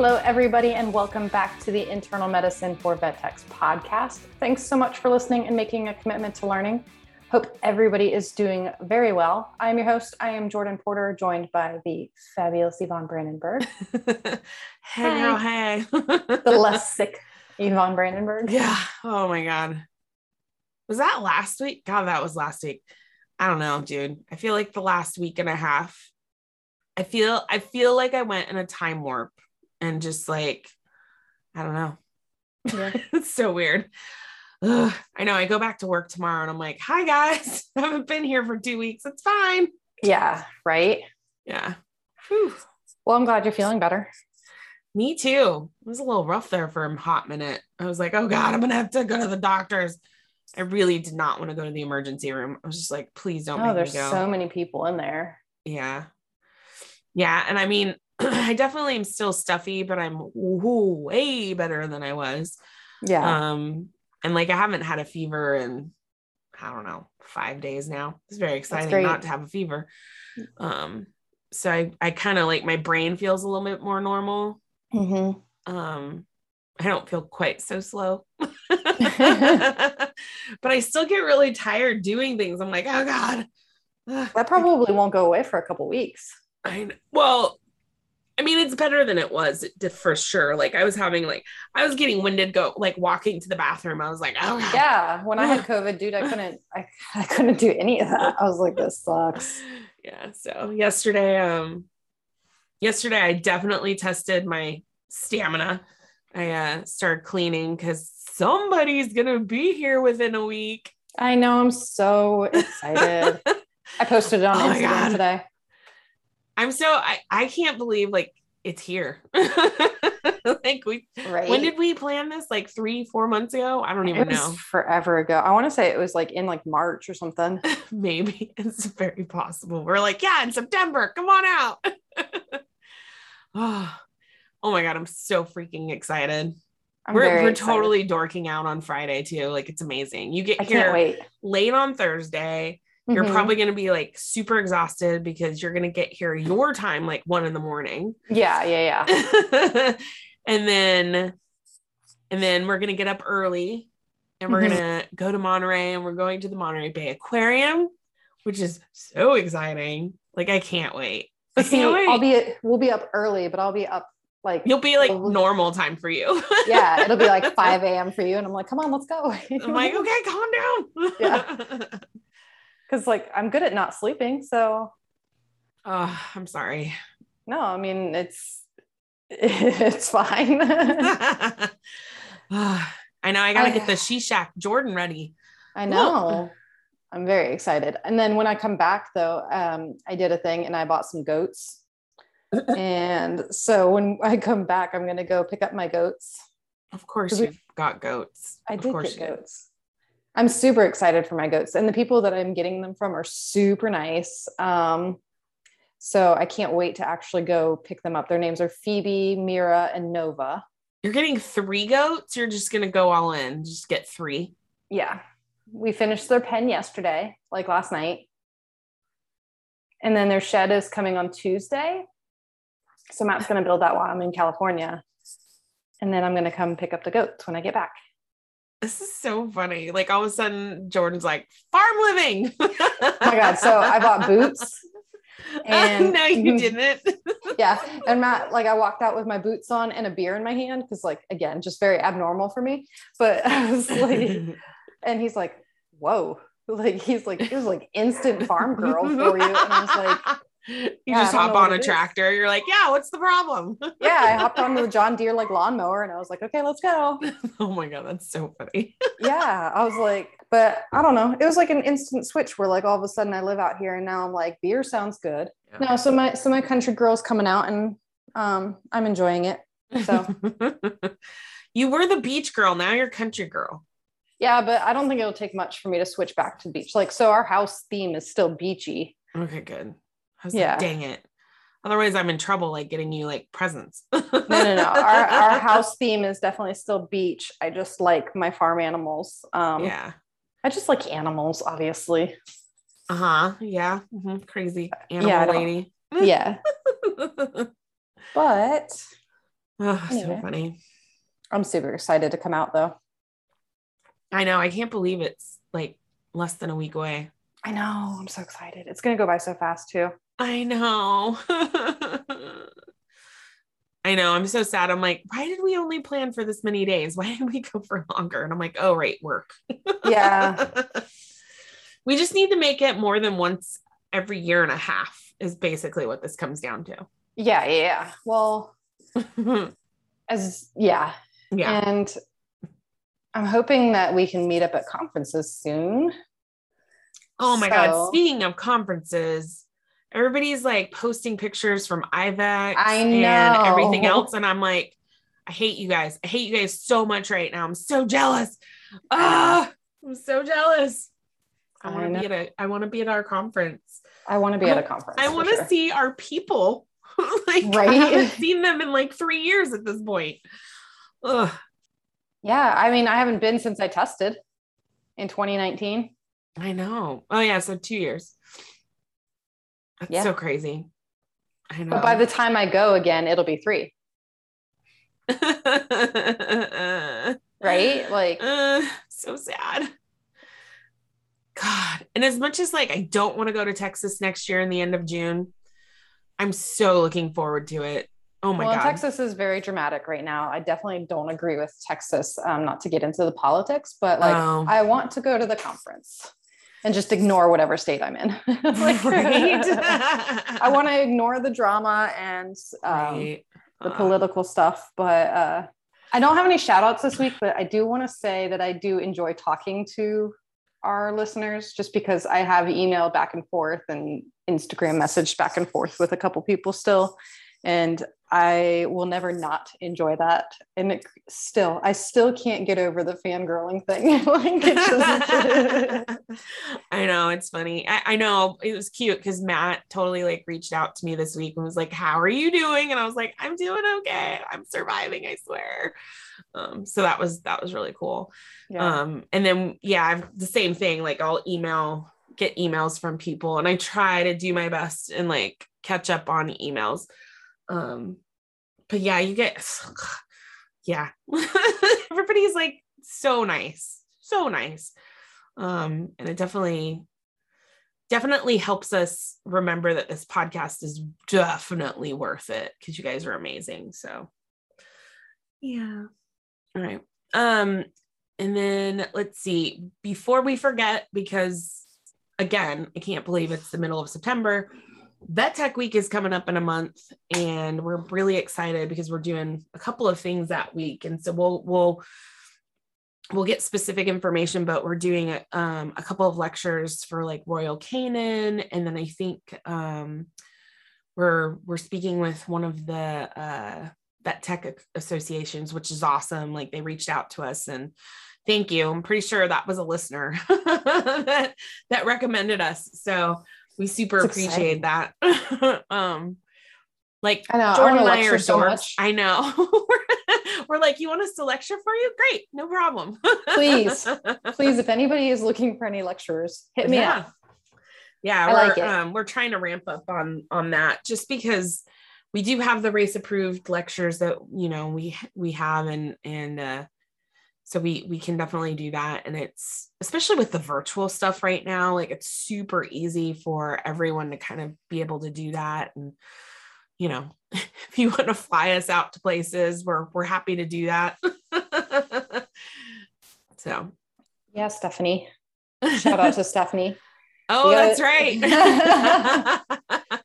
Hello, everybody, and welcome back to the Internal Medicine for Vet Techs podcast. Thanks so much for listening and making a commitment to learning. Hope everybody is doing very well. I am your host. I am Jordan Porter, joined by the fabulous Yvonne Brandenburg. hey, girl, hey. the less sick Yvonne Brandenburg. Yeah. Oh my God. Was that last week? God, that was last week. I don't know, dude. I feel like the last week and a half. I feel I feel like I went in a time warp and just like I don't know. Yeah. it's so weird. Ugh, I know. I go back to work tomorrow and I'm like, "Hi guys, I haven't been here for two weeks. It's fine." Yeah. Right. Yeah. Whew. Well, I'm glad you're feeling better. Me too. It was a little rough there for a hot minute. I was like, "Oh God, I'm gonna have to go to the doctors." I really did not want to go to the emergency room. I was just like, "Please don't." Oh, there's so many people in there. Yeah. Yeah, and I mean, I definitely am still stuffy, but I'm way better than I was. Yeah. Um, and like I haven't had a fever in I don't know, five days now. It's very exciting not to have a fever. Um, so I, I kind of like my brain feels a little bit more normal. Mm-hmm. Um, I don't feel quite so slow, but I still get really tired doing things. I'm like, oh God. That probably won't go away for a couple weeks. I well, I mean, it's better than it was for sure. Like I was having like I was getting winded go like walking to the bathroom. I was like, oh God. yeah. When I had COVID, dude, I couldn't I, I couldn't do any of that. I was like, this sucks. Yeah. So yesterday, um, yesterday I definitely tested my stamina. I uh started cleaning because somebody's gonna be here within a week. I know. I'm so excited. I posted it on oh Instagram today. I'm so I, I can't believe like it's here. like we right. when did we plan this? Like three, four months ago? I don't even know. Forever ago. I want to say it was like in like March or something. Maybe it's very possible. We're like, yeah, in September. Come on out. oh, oh my god, I'm so freaking excited. I'm we're we're totally dorking out on Friday too. Like it's amazing. You get I here late on Thursday. You're mm-hmm. probably going to be like super exhausted because you're going to get here your time, like one in the morning. Yeah, yeah, yeah. and then, and then we're going to get up early and we're mm-hmm. going to go to Monterey and we're going to the Monterey Bay Aquarium, which is so exciting. Like, I can't wait. I See, can't wait. I'll be, we'll be up early, but I'll be up like you'll be like normal time for you. yeah, it'll be like 5 a.m. for you. And I'm like, come on, let's go. I'm like, okay, calm down. yeah because like I'm good at not sleeping. So, oh, I'm sorry. No, I mean it's it's fine. I know I gotta I, get the she shack Jordan ready. I know. I'm very excited. And then when I come back though, um, I did a thing and I bought some goats. and so when I come back, I'm gonna go pick up my goats. Of course you've got goats. I of did get goats. I'm super excited for my goats, and the people that I'm getting them from are super nice. Um, so I can't wait to actually go pick them up. Their names are Phoebe, Mira, and Nova. You're getting three goats. You're just gonna go all in. Just get three. Yeah, we finished their pen yesterday, like last night, and then their shed is coming on Tuesday. So Matt's gonna build that while I'm in California, and then I'm gonna come pick up the goats when I get back. This is so funny. Like all of a sudden, Jordan's like, farm living. oh my God. So I bought boots. And oh, no, you didn't. yeah. And Matt, like I walked out with my boots on and a beer in my hand because, like, again, just very abnormal for me. But I was like, and he's like, whoa. Like he's like, it was like instant farm girl for you. And I was like, you yeah, just hop on a tractor. You're like, yeah, what's the problem? yeah, I hopped on the John Deere like lawnmower and I was like, okay, let's go. oh my God, that's so funny. yeah, I was like, but I don't know. It was like an instant switch where like all of a sudden I live out here and now I'm like, beer sounds good. Yeah. No, so my so my country girl's coming out and um I'm enjoying it. So you were the beach girl, now you're country girl. Yeah, but I don't think it'll take much for me to switch back to beach. Like, so our house theme is still beachy. Okay, good. I was Yeah. like, dang it. Otherwise, I'm in trouble like getting you like presents. No, no, no. Our our house theme is definitely still beach. I just like my farm animals. Um, yeah. I just like animals, obviously. Uh huh. Yeah. Mm-hmm. Crazy Yeah, animal don't- lady. Yeah, but oh, so funny. I'm super excited to come out though. I know. I can't believe it's like less than a week away. I know. I'm so excited. It's gonna go by so fast too. I know. I know. I'm so sad. I'm like, why did we only plan for this many days? Why didn't we go for longer? And I'm like, oh, right, work. Yeah. we just need to make it more than once every year and a half, is basically what this comes down to. Yeah, yeah, yeah. Well, as yeah, yeah. and I'm hoping that we can meet up at conferences soon. Oh my God. Speaking of conferences, everybody's like posting pictures from IVECCS I and everything else. And I'm like, I hate you guys. I hate you guys so much right now. I'm so jealous. Ah, I'm so jealous. I want to be at a I want to be at our conference. I want to be at a conference. I want to sure. see our people. like I haven't seen them in like three years at this point. Ugh. Yeah, I mean, I haven't been since I tested in 2019. I know. Oh yeah, so two years. That's Yeah. so crazy. I know. But by the time I go again, it'll be three, right? Like, Uh, so sad. God. And as much as like I don't want to go to Texas next year in the end of June, I'm so looking forward to it. Oh my well, god. Texas is very dramatic right now. I definitely don't agree with Texas. Um, not to get into the politics, but like, Oh. I want to go to the conference and just ignore whatever state I'm in. Like? I want to ignore the drama and um, Right. the Uh, political stuff, but uh, I don't have any shout outs this week, but I do want to say that I do enjoy talking to our listeners just because I have email back and forth and Instagram message back and forth with a couple people still. And I will never not enjoy that. And it still, I still can't get over the fangirling thing. like just, I know it's funny. I, I know it was cute because Matt totally like reached out to me this week and was like, "How are you doing?" And I was like, "I'm doing okay. I'm surviving. I swear." Um, so that was that was really cool. yeah. Um, and then yeah, I've the same thing. Like I'll email, get emails from people, and I try to do my best and like catch up on emails. Um, but yeah, you get yeah. Everybody's like so nice, so nice. Um, and it definitely definitely helps us remember that this podcast is definitely worth it because you guys are amazing. So yeah. All right. Um, and then let's see, before we forget, because again, I can't believe it's the middle of September. Vet Tech Week is coming up in a month, and we're really excited because we're doing a couple of things that week. And so we'll we'll we'll get specific information, but we're doing a, um, a couple of lectures for like Royal Canin, and then I think um, we're we're speaking with one of the uh, vet tech associations, which is awesome. Like they reached out to us and thank you. I'm pretty sure that was a listener that that recommended us. So we super It's appreciate that. um like I know. I Jordan and I are so dorks. much. I know. we're, we're like, you want us to lecture for you? Great, no problem. Please. Please, if anybody is looking for any lecturers, hit me yeah. up. Yeah, I we're like um we're trying to ramp up on on that just because we do have the RACE approved lectures that you know we we have and and uh so we we can definitely do that and it's especially with the virtual stuff right now like it's super easy for everyone to kind of be able to do that and you know if you want to fly us out to places we're we're happy to do that so Yeah, Stephanie. Shout out to Stephanie. oh that's right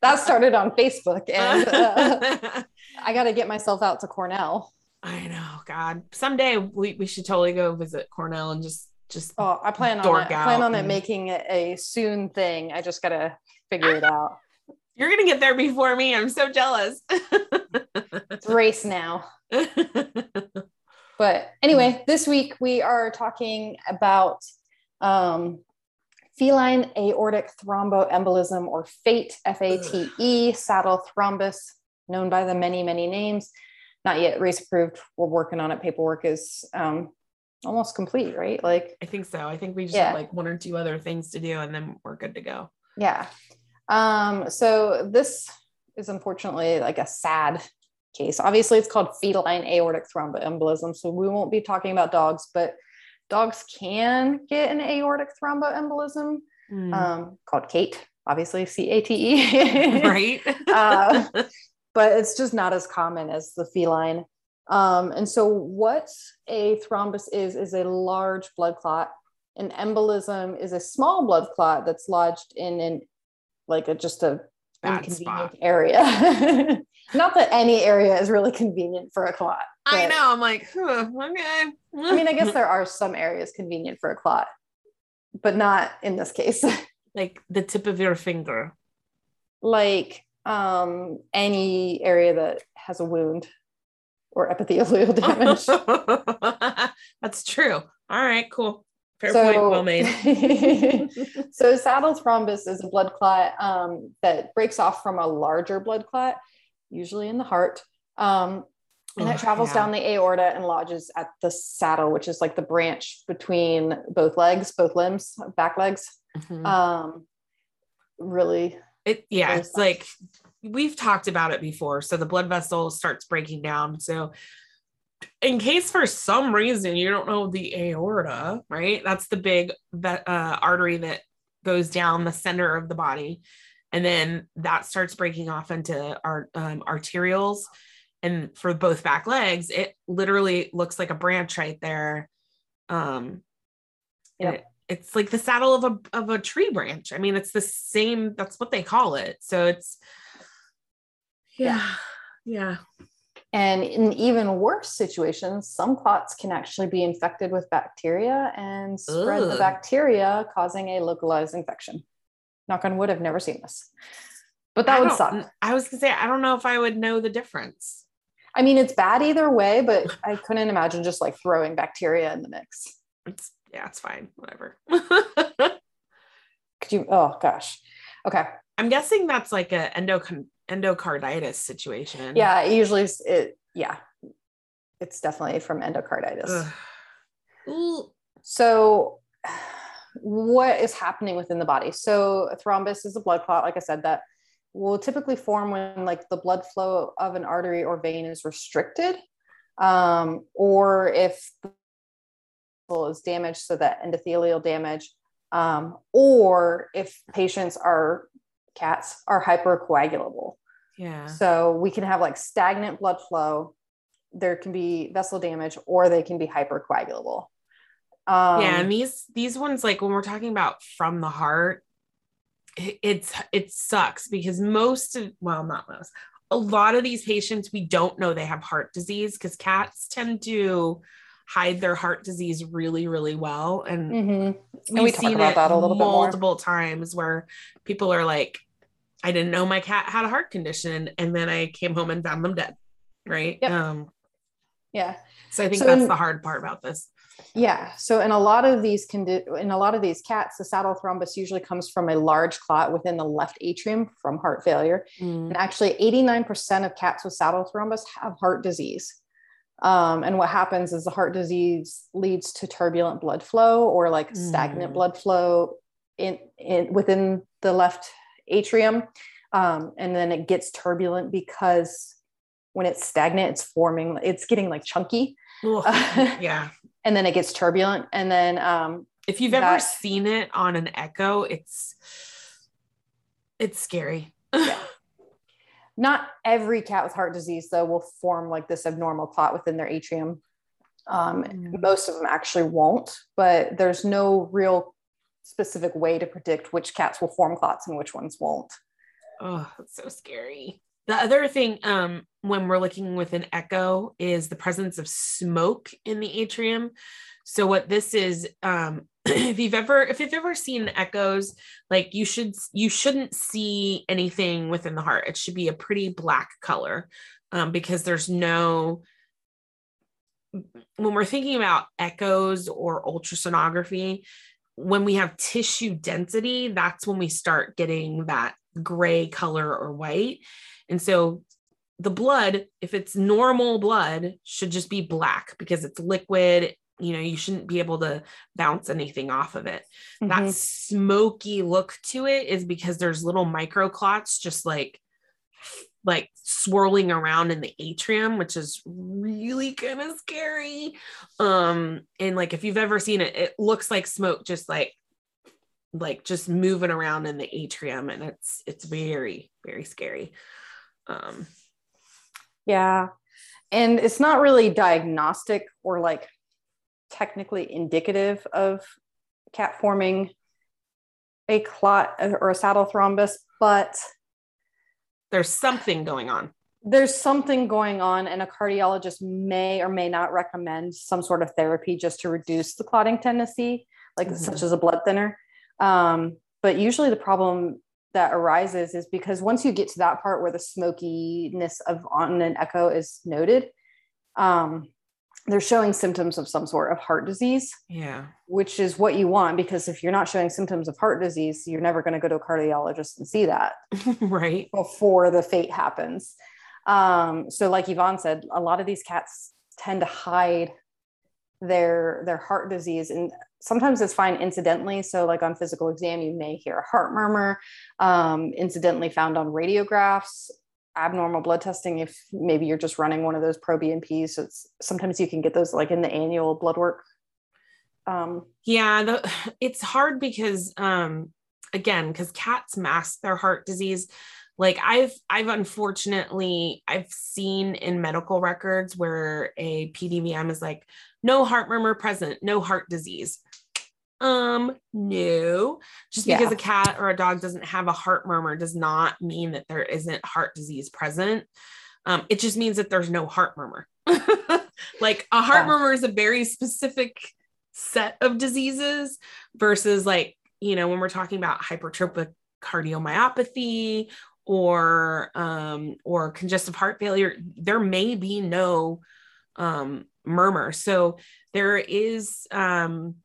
That started on Facebook, and uh, I got to get myself out to Cornell. I know, God. Someday we, we should totally go visit Cornell and just just Oh, I plan on it. I plan on it making it a soon thing. I just got to figure it out. you're gonna get there before me. I'm so jealous. It's race now. But anyway, this week we are talking about um, feline aortic thromboembolism or FATE, F A T E, saddle thrombus, known by the many, many names. Not yet RACE approved. We're working on it. Paperwork is um, almost complete, right? Like, I think so. I think we just Yeah. have like one or two other things to do and then we're good to go. yeah. Um, so this is unfortunately like a sad case. Obviously, it's called feline aortic thromboembolism. So we won't be talking about dogs, but dogs can get an aortic thromboembolism Mm. um, called CATE, obviously C A T E. right? uh, but it's just not as common as the feline. Um, and so, what a thrombus is, is a large blood clot. An embolism is a small blood clot that's lodged in an like a just a Bad inconvenient spot. area. not that any area is really convenient for a clot. I know. I'm like, huh, okay. I mean, I guess there are some areas convenient for a clot, but not in this case. like the tip of your finger. like um, any area that has a wound or epithelial damage. That's true. All right, cool. Fair point. Well made. so saddle thrombus is a blood clot um, that breaks off from a larger blood clot, usually in the heart. Um, and it travels yeah. down the aorta and lodges at the saddle, which is like the branch between both legs, both limbs, back legs. Mhm. Um, really, It yeah, it's like we've talked about it before. So the blood vessel starts breaking down. So in case for some reason you don't know the aorta, right? That's the big uh, artery that goes down the center of the body, and then that starts breaking off into our um, arterioles. And for both back legs, it literally looks like a branch right there. Um, Yep. it- it's like the saddle of a of a tree branch. I mean, it's the same. That's what they call it. So it's yeah, yeah. And in even worse situations, some clots can actually be infected with bacteria and spread the bacteria, causing a localized infection. Knock on wood, I've never seen this. But that I would suck. I was gonna say I don't know if I would know the difference. I mean, it's bad either way, but I couldn't imagine just like throwing bacteria in the mix. It's yeah, it's fine. Whatever. Could you? Oh gosh. Okay. I'm guessing that's like a endocon- endocarditis situation. Yeah. It usually, is- it. Yeah. It's definitely from endocarditis. So, what is happening within the body? So, a thrombus is a blood clot, like I said, that will typically form when like the blood flow of an artery or vein is restricted, um, or if the vessel is damaged, so that endothelial damage, um, or if patients are cats are hypercoagulable. Yeah. So we can have like stagnant blood flow. There can be vessel damage, or they can be hypercoagulable. Um, yeah, and these these ones, like when we're talking about from the heart, it, it's it sucks because most of well, not most, a lot of these patients we don't know they have heart disease because cats tend to hide their heart disease really, really well. And mhm. we've seen about it that a little bit multiple times where people are like, I didn't know my cat had a heart condition, and then I came home and found them dead. Right. Yep. Um, Yeah, so I think So that's in- the hard part about this. yeah. So in a lot of these condi- in a lot of these cats, the saddle thrombus usually comes from a large clot within the left atrium from heart failure. Mm. And actually, 89% of cats with saddle thrombus have heart disease. Um, and what happens is the heart disease leads to turbulent blood flow or like stagnant Mm. blood flow in, in within the left atrium. Um, and then it gets turbulent because when it's stagnant, it's forming, it's getting like chunky, Ugh, yeah. and then it gets turbulent. And then um, If you've ever seen it on an echo, it's it's scary. Yeah. not every cat with heart disease though will form like this abnormal clot within their atrium um, Mm. most of them actually won't but there's no real specific way to predict which cats will form clots and which ones won't Oh, that's so scary. The other thing, um, when we're looking with an echo, is the presence of smoke in the atrium. So what this is, um, if you've ever if you've ever seen echoes, like you should you shouldn't see anything within the heart. It should be a pretty black color, um, because there's no when we're thinking about echoes or ultrasonography, when we have tissue density, that's when we start getting that gray color or white. And so the blood, if it's normal blood, should just be black because it's liquid. You know, you shouldn't be able to bounce anything off of it. Mm-hmm. That smoky look to it is because there's little microclots just like like swirling around in the atrium which is really kind of scary um and like if you've ever seen it it looks like smoke just like like just moving around in the atrium and it's it's very very scary um yeah and it's not really diagnostic or like technically indicative of cat forming a clot or a saddle thrombus but there's something going on there's something going on and a cardiologist may or may not recommend some sort of therapy just to reduce the clotting tendency like mm-hmm. such as a blood thinner um, but usually the problem that arises is because once you get to that part where the smokiness of on an echo is noted um, they're showing symptoms of some sort of heart disease. Yeah. Which is what you want because if you're not showing symptoms of heart disease, you're never going to go to a cardiologist and see that. right. Before the FATE happens. Um, so, like Yvonne said, a lot of these cats tend to hide their their heart disease and sometimes it's fine incidentally so like on physical exam you may hear a heart murmur um, incidentally found on radiographs abnormal blood testing if maybe you're just running one of those pro BNPs. So it's sometimes you can get those like in the annual blood work. Um, yeah, the, it's hard because um, again, because cats mask their heart disease. Like I've I've unfortunately I've seen in medical records where a PDVM is like no heart murmur present, no heart disease um no just because yeah. a cat or a dog doesn't have a heart murmur does not mean that there isn't heart disease present um it just means that there's no heart murmur like a heart yeah. murmur is a very specific set of diseases versus like you know when we're talking about hypertrophic cardiomyopathy or um or congestive heart failure there may be no um murmur so there is um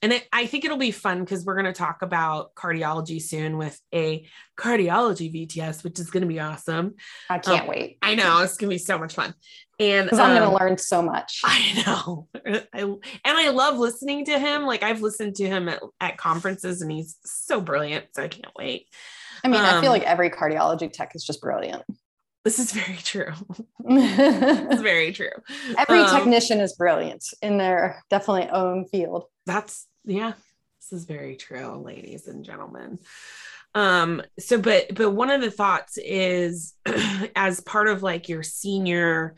and it, I think it'll be fun because we're going to talk about cardiology soon with a cardiology VTS, which is going to be awesome. I can't um, wait. I know it's going to be so much fun. And because I'm um, going to learn so much. I know. I, and I love listening to him. Like I've listened to him at, at conferences and he's so brilliant. So I can't wait. I mean, um, I feel like um, every cardiology tech is just brilliant. This is very true. it's very true. Every um, technician is brilliant in their definitely own field. That's yeah, this is very true, ladies and gentlemen. Um, so but but one of the thoughts is as part of like your senior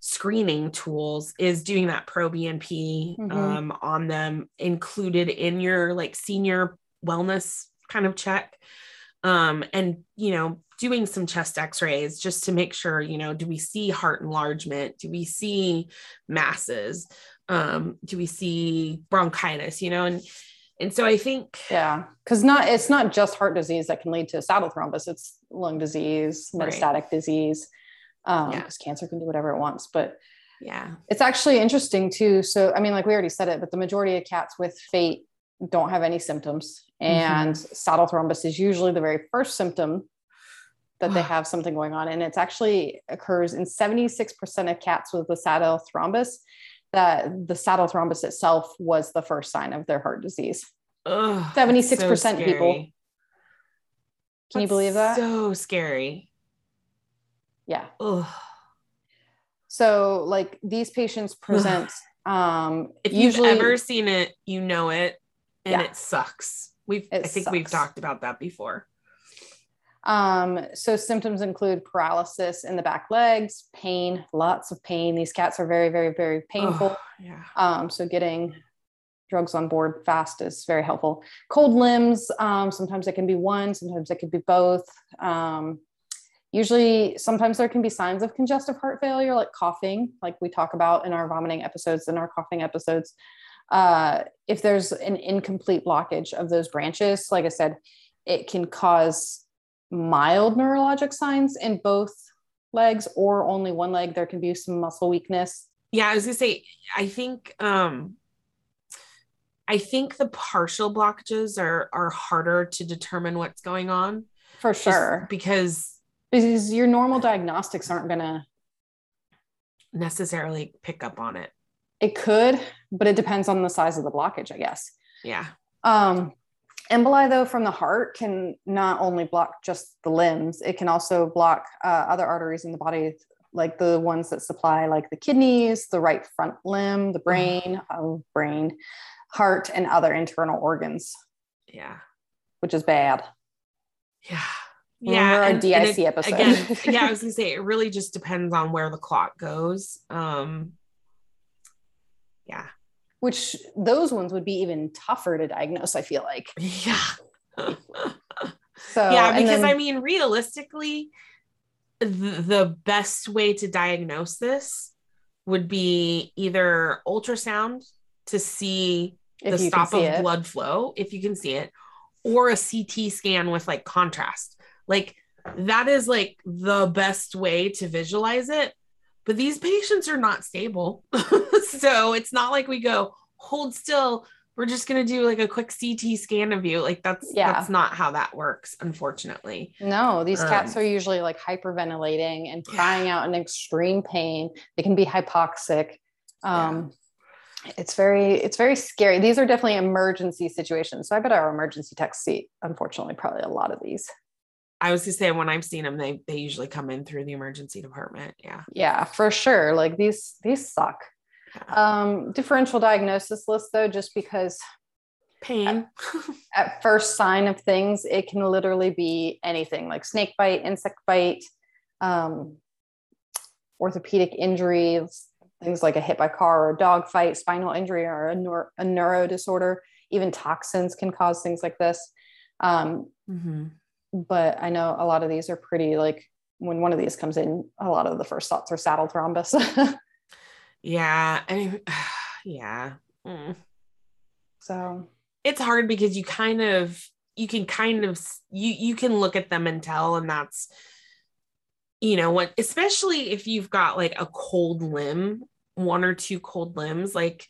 screening tools is doing that pro BNP mm-hmm. um, on them included in your like senior wellness kind of check um, and you know doing some chest x-rays just to make sure you know do we see heart enlargement do we see masses um, do we see bronchitis you know and and so i think yeah because not it's not just heart disease that can lead to saddle thrombus it's lung disease metastatic right. disease um because yeah. cancer can do whatever it wants but yeah it's actually interesting too so i mean like we already said it but the majority of cats with FATE don't have any symptoms mm-hmm. and mm-hmm. saddle thrombus is usually the very first symptom that they have something going on and it actually occurs in 76% of cats with the saddle thrombus that the saddle thrombus itself was the first sign of their heart disease. Ugh, 76% so people. Can that's you believe that? So scary. Yeah. Ugh. So like these patients present um if usually, you've ever seen it, you know it and yeah. it sucks. We've it I think sucks. we've talked about that before. Um, so symptoms include paralysis in the back legs, pain, lots of pain. These cats are very, very, very painful. Oh, yeah. Um, so getting drugs on board fast is very helpful. Cold limbs, um, sometimes it can be one, sometimes it could be both. Um, usually, sometimes there can be signs of congestive heart failure, like coughing, like we talk about in our vomiting episodes and our coughing episodes. Uh, if there's an incomplete blockage of those branches, like I said, it can cause mild neurologic signs in both legs or only one leg. There can be some muscle weakness. Yeah, I was gonna say, I think um I think the partial blockages are are harder to determine what's going on. For sure. Because because your normal diagnostics aren't gonna necessarily pick up on it. It could, but it depends on the size of the blockage, I guess. Yeah. Um emboli though from the heart can not only block just the limbs, it can also block uh, other arteries in the body like the ones that supply like the kidneys, the right front limb, the brain, um, brain, heart, and other internal organs. Yeah. Which is bad. Yeah. Remember yeah. our and, DIC and it, episode. Again, yeah, I was gonna say it really just depends on where the clot goes. Um yeah. Which those ones would be even tougher to diagnose, I feel like. Yeah. so yeah, because then, I mean, realistically, the best way to diagnose this would be either ultrasound to see the stop of it. blood flow if you can see it or a CT scan with like contrast like that is like the best way to visualize it but these patients are not stable so it's not like we go hold still we're just gonna do like a quick CT scan of you. Like that's yeah. that's not how that works, unfortunately. No, these um, cats are usually like hyperventilating and crying yeah. out in extreme pain. They can be hypoxic. Um, yeah. it's very it's very scary. These are definitely emergency situations. So I bet our emergency techs see, unfortunately, probably a lot of these. I was gonna say when I've seen them, they they usually come in through the emergency department. Yeah. Yeah, for sure. Like these these suck. Um, differential diagnosis list, though, just because pain at, at, first sign of things, it can literally be anything like snake bite, insect bite, um, orthopedic injuries, things like a hit by car or a dog fight, spinal injury, or a, neur- a neuro disorder. Even toxins can cause things like this. Um, mm-hmm. But I know a lot of these are pretty like when one of these comes in, a lot of the first thoughts are saddle thrombus. Yeah. I yeah. Mm. So it's hard because you kind of you can kind of you you can look at them and tell and that's you know what especially if you've got like a cold limb one or two cold limbs like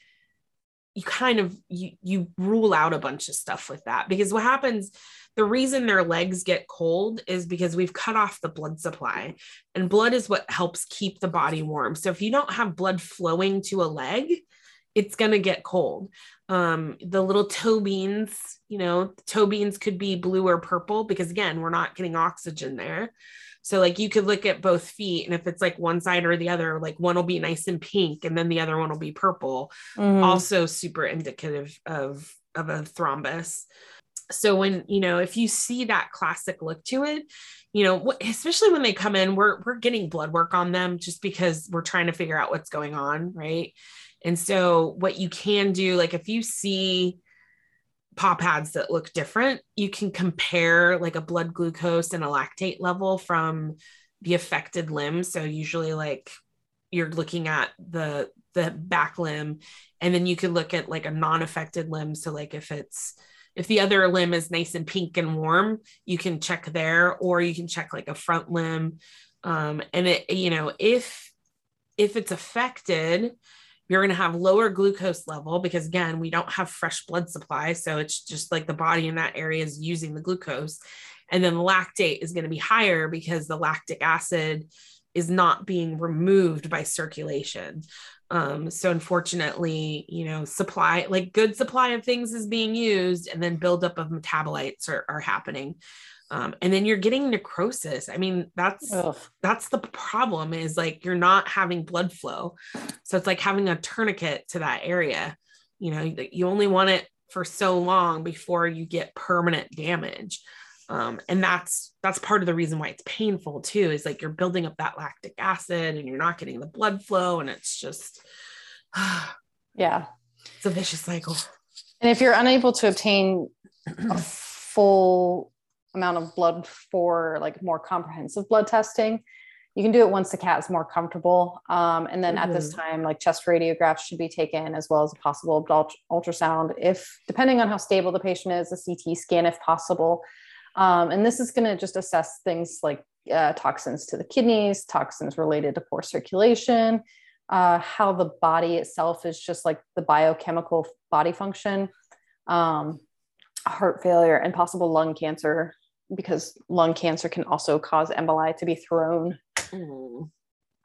you kind of you you rule out a bunch of stuff with that because what happens the reason their legs get cold is because we've cut off the blood supply and blood is what helps keep the body warm so if you don't have blood flowing to a leg it's going to get cold um, the little toe beans you know toe beans could be blue or purple because again we're not getting oxygen there so like you could look at both feet and if it's like one side or the other, like one will be nice and pink and then the other one will be purple. Mm-hmm. Also super indicative of of a thrombus. So when, you know, if you see that classic look to it, you know, especially when they come in, we're we're getting blood work on them just because we're trying to figure out what's going on, right? And so what you can do like if you see paw pads that look different, you can compare like a blood glucose and a lactate level from the affected limb. So usually like you're looking at the the back limb and then you could look at like a non-affected limb so like if it's if the other limb is nice and pink and warm you can check there or you can check like a front limb. Um, and it you know if if it's affected you're going to have lower glucose level because again we don't have fresh blood supply. So it's just like the body in that area is using the glucose. And then the lactate is going to be higher because the lactic acid is not being removed by circulation um, so unfortunately you know supply like good supply of things is being used and then buildup of metabolites are, are happening. Um, and then you're getting necrosis. I mean that's Ugh. that's the problem is like you're not having blood flow. So it's like having a tourniquet to that area. You know you only want it for so long before you get permanent damage um, and that's that's part of the reason why it's painful too is like you're building up that lactic acid and you're not getting the blood flow and it's just yeah it's a vicious cycle and if you're unable to obtain a full amount of blood for like more comprehensive blood testing you can do it once the cat is more comfortable um, and then mm-hmm. at this mm-hmm. time like chest radiographs should be taken as well as a possible ultrasound if depending on how stable the patient is a ct scan if possible um, and this is going to just assess things like uh, toxins to the kidneys toxins related to poor circulation uh, how the body itself is just like the biochemical body function, um, heart failure, and possible lung cancer, because lung cancer can also cause emboli to be thrown. Mm.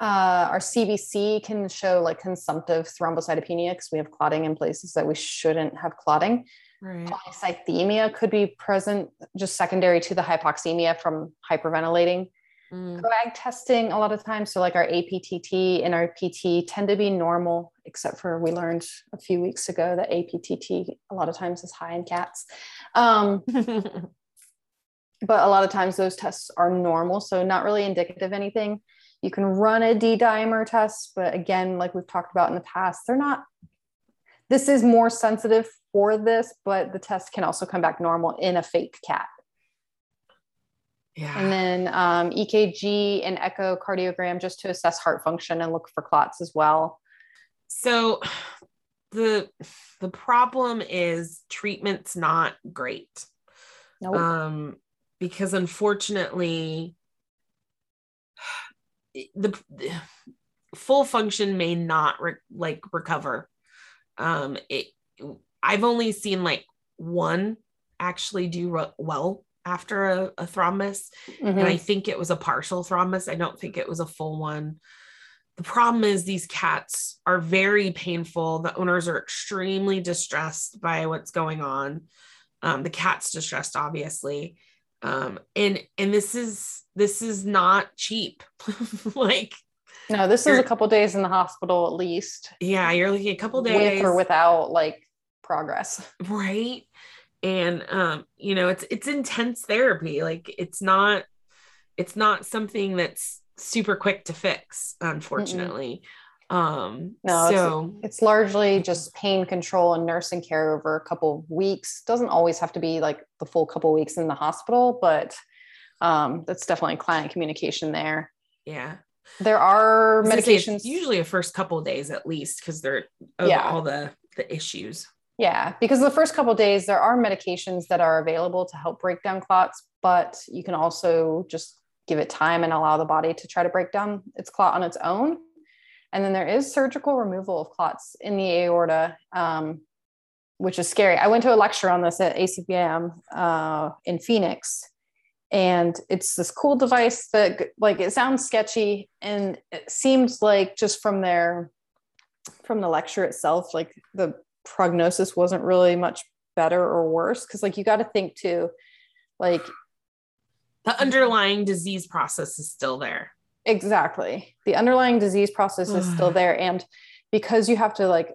Uh, our CBC can show like consumptive thrombocytopenia because we have clotting in places that we shouldn't have clotting. Right. Polycythemia could be present just secondary to the hypoxemia from hyperventilating. Mm. Coag testing a lot of times, so like our APTT and our PT tend to be normal, except for we learned a few weeks ago that APTT a lot of times is high in cats. Um, but a lot of times those tests are normal, so not really indicative of anything. You can run a D dimer test, but again, like we've talked about in the past, they're not. This is more sensitive for this, but the test can also come back normal in a FATE cat. Yeah. And then um, EKG and echocardiogram just to assess heart function and look for clots as well. So the the problem is treatment's not great. Nope. Um, because unfortunately the, the full function may not re- like recover. Um, it I've only seen like one actually do re- well after a, a thrombus. Mm-hmm. And I think it was a partial thrombus. I don't think it was a full one. The problem is these cats are very painful. The owners are extremely distressed by what's going on. Um, the cat's distressed, obviously. Um, and and this is this is not cheap. like no, this is a couple days in the hospital at least. Yeah, you're looking a couple days with or without like progress. Right? And um you know it's it's intense therapy. Like it's not it's not something that's super quick to fix unfortunately. Mm-mm. um no so it's, it's, largely just pain control and nursing care over a couple of weeks. Doesn't always have to be like the full couple weeks in the hospital but um that's definitely client communication there. Yeah there are medications usually a first couple days at least because they're yeah. all the the issues yeah, because the first couple days there are medications that are available to help break down clots, but you can also just give it time and allow the body to try to break down its clot on its own. And then there is surgical removal of clots in the aorta, um, which is scary. I went to a lecture on this at ACVIM uh, in Phoenix, and it's this cool device that, like, it sounds sketchy, and it seems like just from their from the lecture itself, like the prognosis wasn't really much better or worse. Because like you got to think too like the underlying disease process is still there. Exactly. The underlying disease process is still there. And because you have to like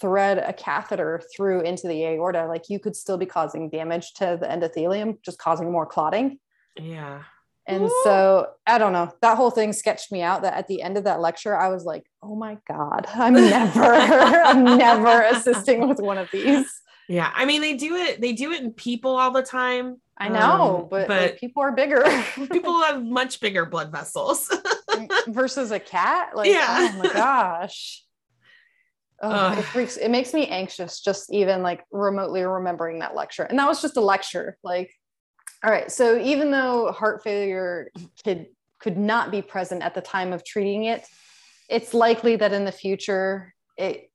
thread a catheter through into the aorta like you could still be causing damage to the endothelium just causing more clotting yeah and Ooh. so I don't know. That whole thing sketched me out that at the end of that lecture, I was like, oh my God, I'm never, I'm never assisting with one of these. Yeah. I mean, they do it, they do it in people all the time. I know, um, but, but like, people are bigger. people have much bigger blood vessels versus a cat. Like, yeah. oh my gosh. Oh, it freaks, it makes me anxious just even like remotely remembering that lecture. And that was just a lecture. Like all right. So even though heart failure could could not be present at the time of treating it, it's likely that in the future it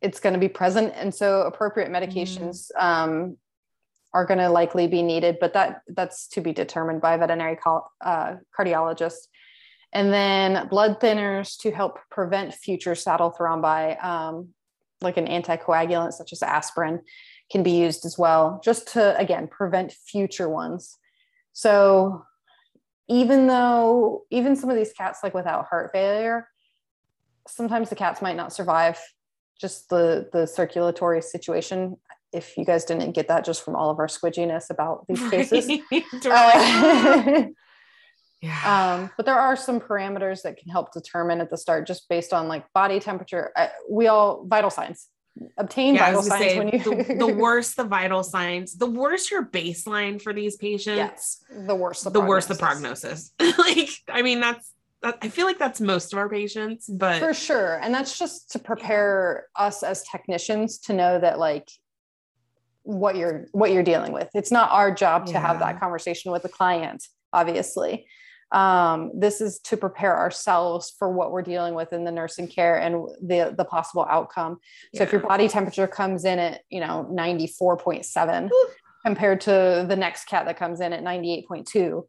it's going to be present, and so appropriate medications mm. um, are going to likely be needed. But that that's to be determined by a veterinary uh, cardiologist. And then blood thinners to help prevent future saddle thrombi, um, like an anticoagulant such as aspirin can be used as well, just to, again, prevent future ones. So even though, even some of these cats, like without heart failure, sometimes the cats might not survive just the, the circulatory situation. If you guys didn't get that just from all of our squidginess about these cases. uh, yeah. Um, but there are some parameters that can help determine at the start just based on like body temperature. Uh, we all vital signs obtain yeah, vital signs say, when you the, the, worse the vital signs the worse your baseline for these patients yes, the worse the, the worse the prognosis like i mean that's I feel like that's most of our patients, but for sure. And that's just to prepare us as technicians to know that like what you're what you're dealing with. It's not our job to have that conversation with the client, obviously. Um, this is to prepare ourselves for what we're dealing with in the nursing care and the the possible outcome. So if your body temperature comes in at you know 94.7 compared to the next cat that comes in at 98.2,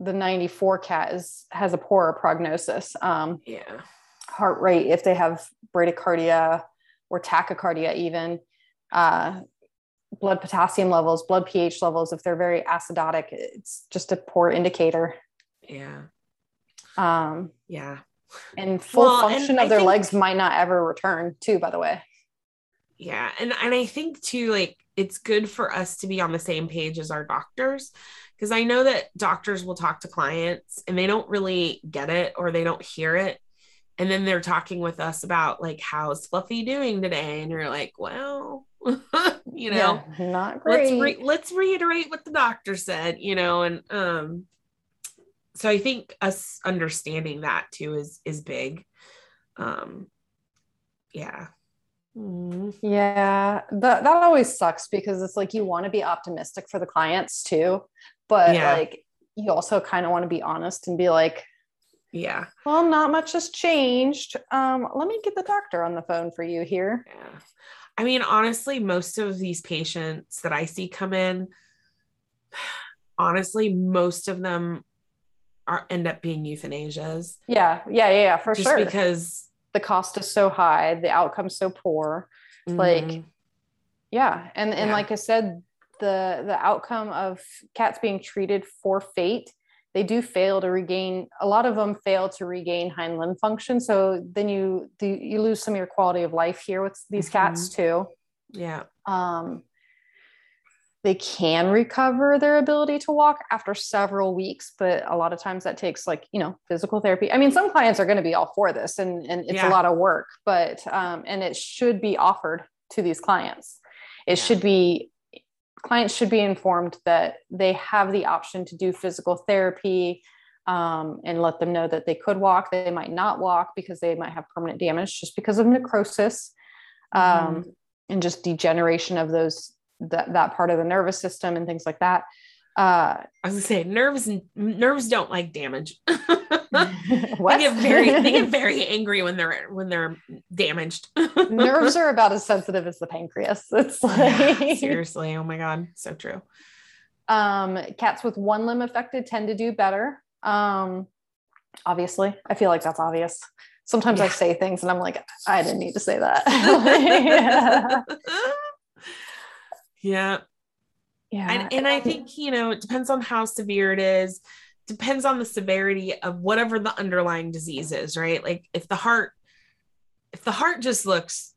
the 94 cat is has a poorer prognosis. Um, yeah. Heart rate if they have bradycardia or tachycardia even. Uh, blood potassium levels, blood pH levels, if they're very acidotic, it's just a poor indicator. Yeah. Um, yeah. And full well, function and of I their think, legs might not ever return, too, by the way. Yeah. And, and I think, too, like it's good for us to be on the same page as our doctors because I know that doctors will talk to clients and they don't really get it or they don't hear it. And then they're talking with us about like, how's Fluffy doing today? And you're like, well, you know, yeah, not great. Let's, re- let's reiterate what the doctor said, you know, and um, so I think us understanding that too is is big. Um, yeah. Mm. Yeah, that that always sucks because it's like you want to be optimistic for the clients too, but yeah. like you also kind of want to be honest and be like, yeah, well, not much has changed. Um, let me get the doctor on the phone for you here. Yeah. I mean, honestly, most of these patients that I see come in, honestly, most of them are end up being euthanasias. Yeah, yeah, yeah, yeah for Just sure. Because the cost is so high, the outcome's so poor. Mm-hmm. Like, yeah, and and yeah. like I said, the the outcome of cats being treated for FATE they do fail to regain a lot of them fail to regain hind limb function so then you do you lose some of your quality of life here with these mm-hmm. cats too yeah um they can recover their ability to walk after several weeks but a lot of times that takes like you know physical therapy i mean some clients are going to be all for this and and it's yeah. a lot of work but um and it should be offered to these clients it yeah. should be clients should be informed that they have the option to do physical therapy um, and let them know that they could walk they might not walk because they might have permanent damage just because of necrosis um, mm-hmm. and just degeneration of those that, that part of the nervous system and things like that uh, I was gonna say nerves nerves don't like damage. they get very they get very angry when they're when they're damaged. nerves are about as sensitive as the pancreas. It's like yeah, seriously, oh my god, so true. Um, cats with one limb affected tend to do better. Um, obviously, I feel like that's obvious. Sometimes yeah. I say things and I'm like, I didn't need to say that. Yeah. yeah. and, and i think you know it depends on how severe it is depends on the severity of whatever the underlying disease is right? Like if the heart if the heart just looks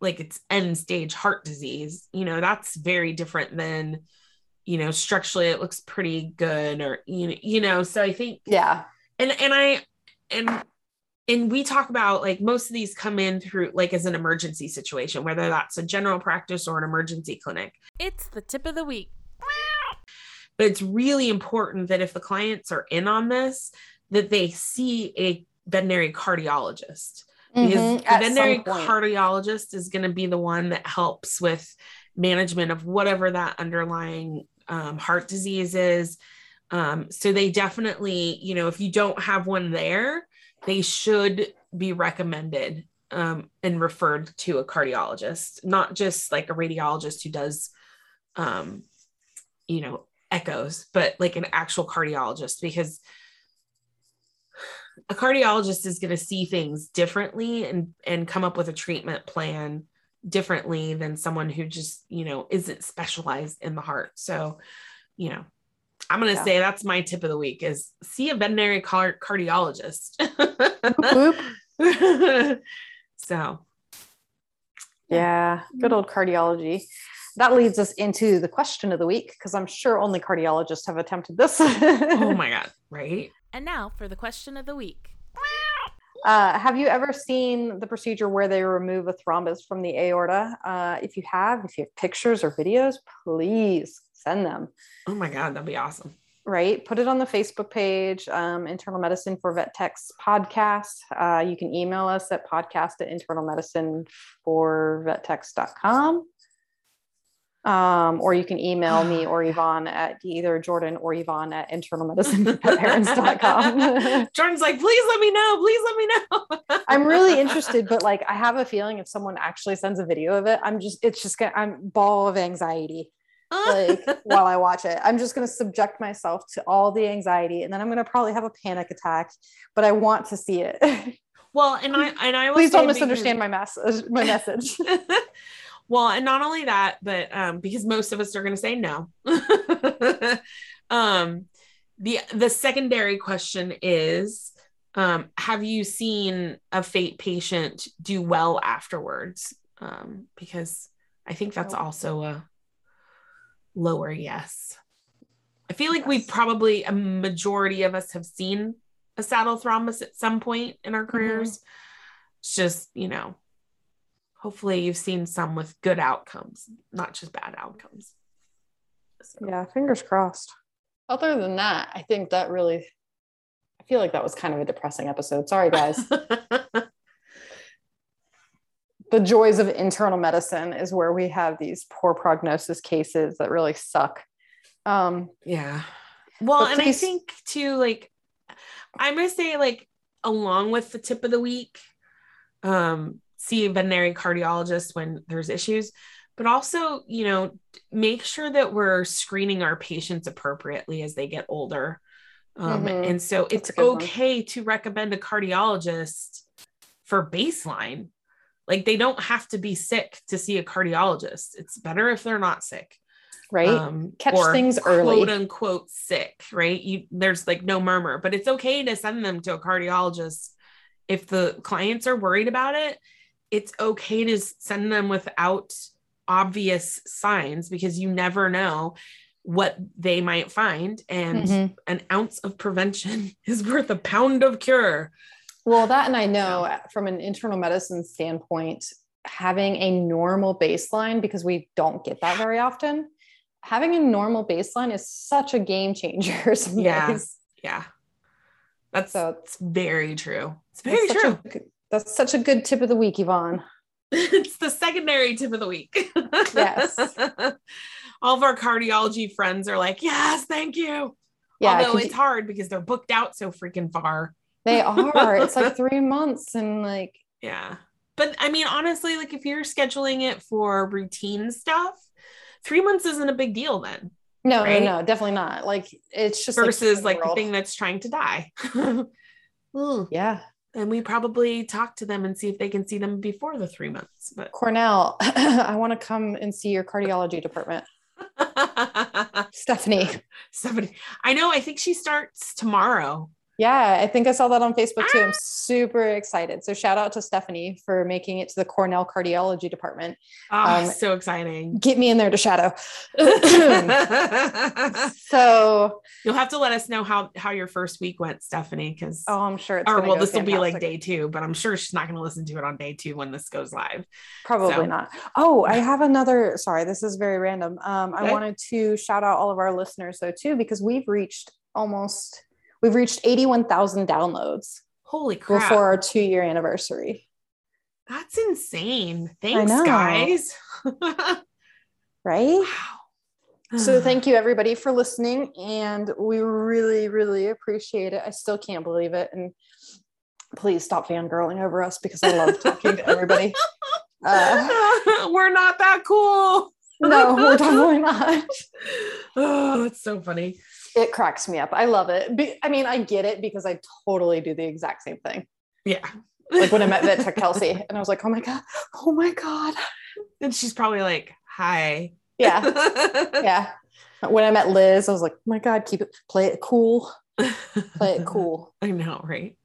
like it's end stage heart disease you know that's very different than you know structurally it looks pretty good or you know you know so i think yeah. and and i and and we talk about like most of these come in through like as an emergency situation, whether that's a general practice or an emergency clinic. It's the tip of the week. But it's really important that if the clients are in on this, that they see a veterinary cardiologist. Because mm-hmm, the veterinary cardiologist is going to be the one that helps with management of whatever that underlying um, heart disease is. Um, so they definitely, you know, if you don't have one there, they should be recommended um, and referred to a cardiologist, not just like a radiologist who does, um, you know, echoes, but like an actual cardiologist because a cardiologist is going to see things differently and and come up with a treatment plan differently than someone who just you know isn't specialized in the heart. So you know I'm gonna yeah. say that's my tip of the week is see a veterinary car- cardiologist. so yeah, good old cardiology. That leads us into the question of the week because I'm sure only cardiologists have attempted this. oh my god, right? And now for the question of the week. Uh, have you ever seen the procedure where they remove a thrombus from the aorta? Uh, if you have, if you have pictures or videos, please send them. Oh my God, that'd be awesome. Right. Put it on the Facebook page, um, Internal Medicine for Vet Techs podcast. Uh, you can email us at podcast at internal medicine for vettechs.com. Um, or you can email me or Yvonne at either Jordan or Yvonne at internalmedicineparents.com. Jordan's like, please let me know. Please let me know. I'm really interested, but like I have a feeling if someone actually sends a video of it, I'm just it's just gonna I'm ball of anxiety like while I watch it. I'm just gonna subject myself to all the anxiety and then I'm gonna probably have a panic attack, but I want to see it. well, and I and I please don't because- misunderstand my message my message. well, and not only that, but um, because most of us are going to say no. um, the the secondary question is, um, have you seen a FATE patient do well afterwards? Um, because I think that's Oh. also a lower yes. I feel like we probably a majority of us have seen a saddle thrombus at some point in our mm-hmm. careers. It's just, you know, hopefully you've seen some with good outcomes, not just bad outcomes. So- Yeah, fingers crossed. Other than that, I think that really I feel like that was kind of a depressing episode. Sorry guys. the joys of internal medicine is where we have these poor prognosis cases that really suck. Um, yeah. Well, and I think too, like, I'm gonna say, like, along with the tip of the week, um, see a veterinary cardiologist when there's issues, but also, you know, make sure that we're screening our patients appropriately as they get older. Um, Mhm. And so it's good one. okay to recommend a cardiologist for baseline. Like they don't have to be sick to see a cardiologist. It's better if they're not sick right? um, Catch things early. quote unquote sick, right? You there's like no murmur, but it's okay to send them to a cardiologist if the clients are worried about it. It's okay to send them without obvious signs because you never know what they might find, and Mhm. an ounce of prevention is worth a pound of cure. Well, that and I know from an internal medicine standpoint, having a normal baseline, because we don't get that very often, having a normal baseline is such a game changer. Yeah. Yeah, that's So it's very true. It's That's very such true. a that's such a good tip of the week, Yvonne. it's the secondary tip of the week. Yes. All of our cardiology friends are like, yes, thank you. Yeah, Although it's hard because they're booked out so freaking far. They are. It's like three months and like Yeah. But I mean, honestly, like if you're scheduling it for routine stuff, three months isn't a big deal then no, Right? no, no, definitely not. Like it's just versus like, like the thing that's trying to die. Yeah. and we probably talk to them and see if they can see them before the three months. But Cornell, I want to come and see your cardiology department. Stephanie. somebody, I know, I think she starts tomorrow. Yeah, I think I saw that on Facebook too. Ah! I'm super excited. So shout out to Stephanie for making it to the Cornell cardiology department. Oh, Um, so exciting. Get me in there to shadow. So you'll have to let us know how how your first week went, Stephanie, because oh, I'm sure it's or well, this will be like day two, but I'm sure she's not going to listen to it on day two when this goes live. Probably So- not. Oh, I have another. Sorry, this is very random. Um, I Okay. wanted to shout out all of our listeners though too because we've reached almost we've reached eighty-one thousand downloads Holy crap! before our two-year anniversary. That's insane. Thanks, guys. Right. wow. So thank you everybody for listening, and we really, really appreciate it. I still can't believe it, and please stop fangirling over us because I love talking to everybody. Uh, We're not that cool. no, we're definitely not. oh, that's so funny. It cracks me up. I love it. Be- I mean, I get it because I totally do the exact same thing. Yeah. Like when I met Tech Kelsey, and I was like, "Oh my god, oh my god." and she's probably like, "Hi." Yeah, yeah. When I met Liz, I was like, "Oh my god, keep it, play it cool, play it cool." I know, right?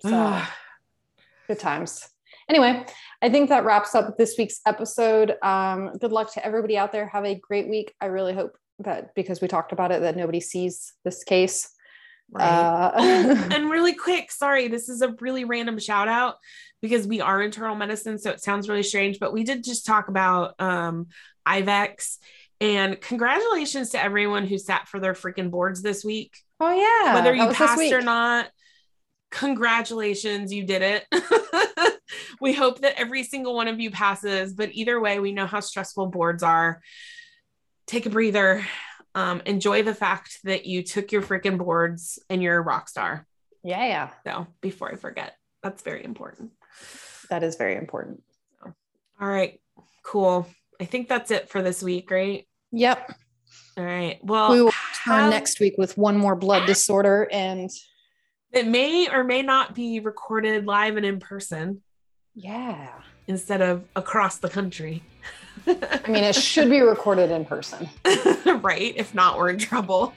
So good times. Anyway, I think that wraps up this week's episode. Um, good luck to everybody out there. Have a great week. I really hope that because we talked about it, that nobody sees this case. right. Uh, and really quick, sorry, this is a really random shout out because we are internal medicine, so it sounds really strange, but we did just talk about um IVECCS and congratulations to everyone who sat for their freaking boards this week. oh yeah, Whether you passed or not, congratulations, you did it. we hope that every single one of you passes, but either way, we know how stressful boards are. Take a breather. Um, enjoy the fact that you took your freaking boards and you're a rock star. Yeah, yeah. So before I forget, that's very important. That is very important. All right, cool. I think that's it for this week, right? Yep. All right. Well, we will return have- next week with one more blood disorder and it may or may not be recorded live and in person yeah. instead of across the country. I mean, it should be recorded in person. right? If not, we're in trouble.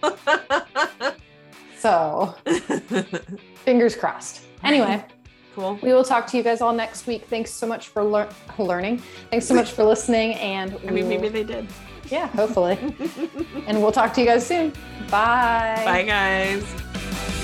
So fingers crossed. Anyway, cool. we will talk to you guys all next week. Thanks so much for lear- learning. Thanks so much for listening. And I mean, maybe they did. yeah, hopefully. and we'll talk to you guys soon. Bye. Bye, guys.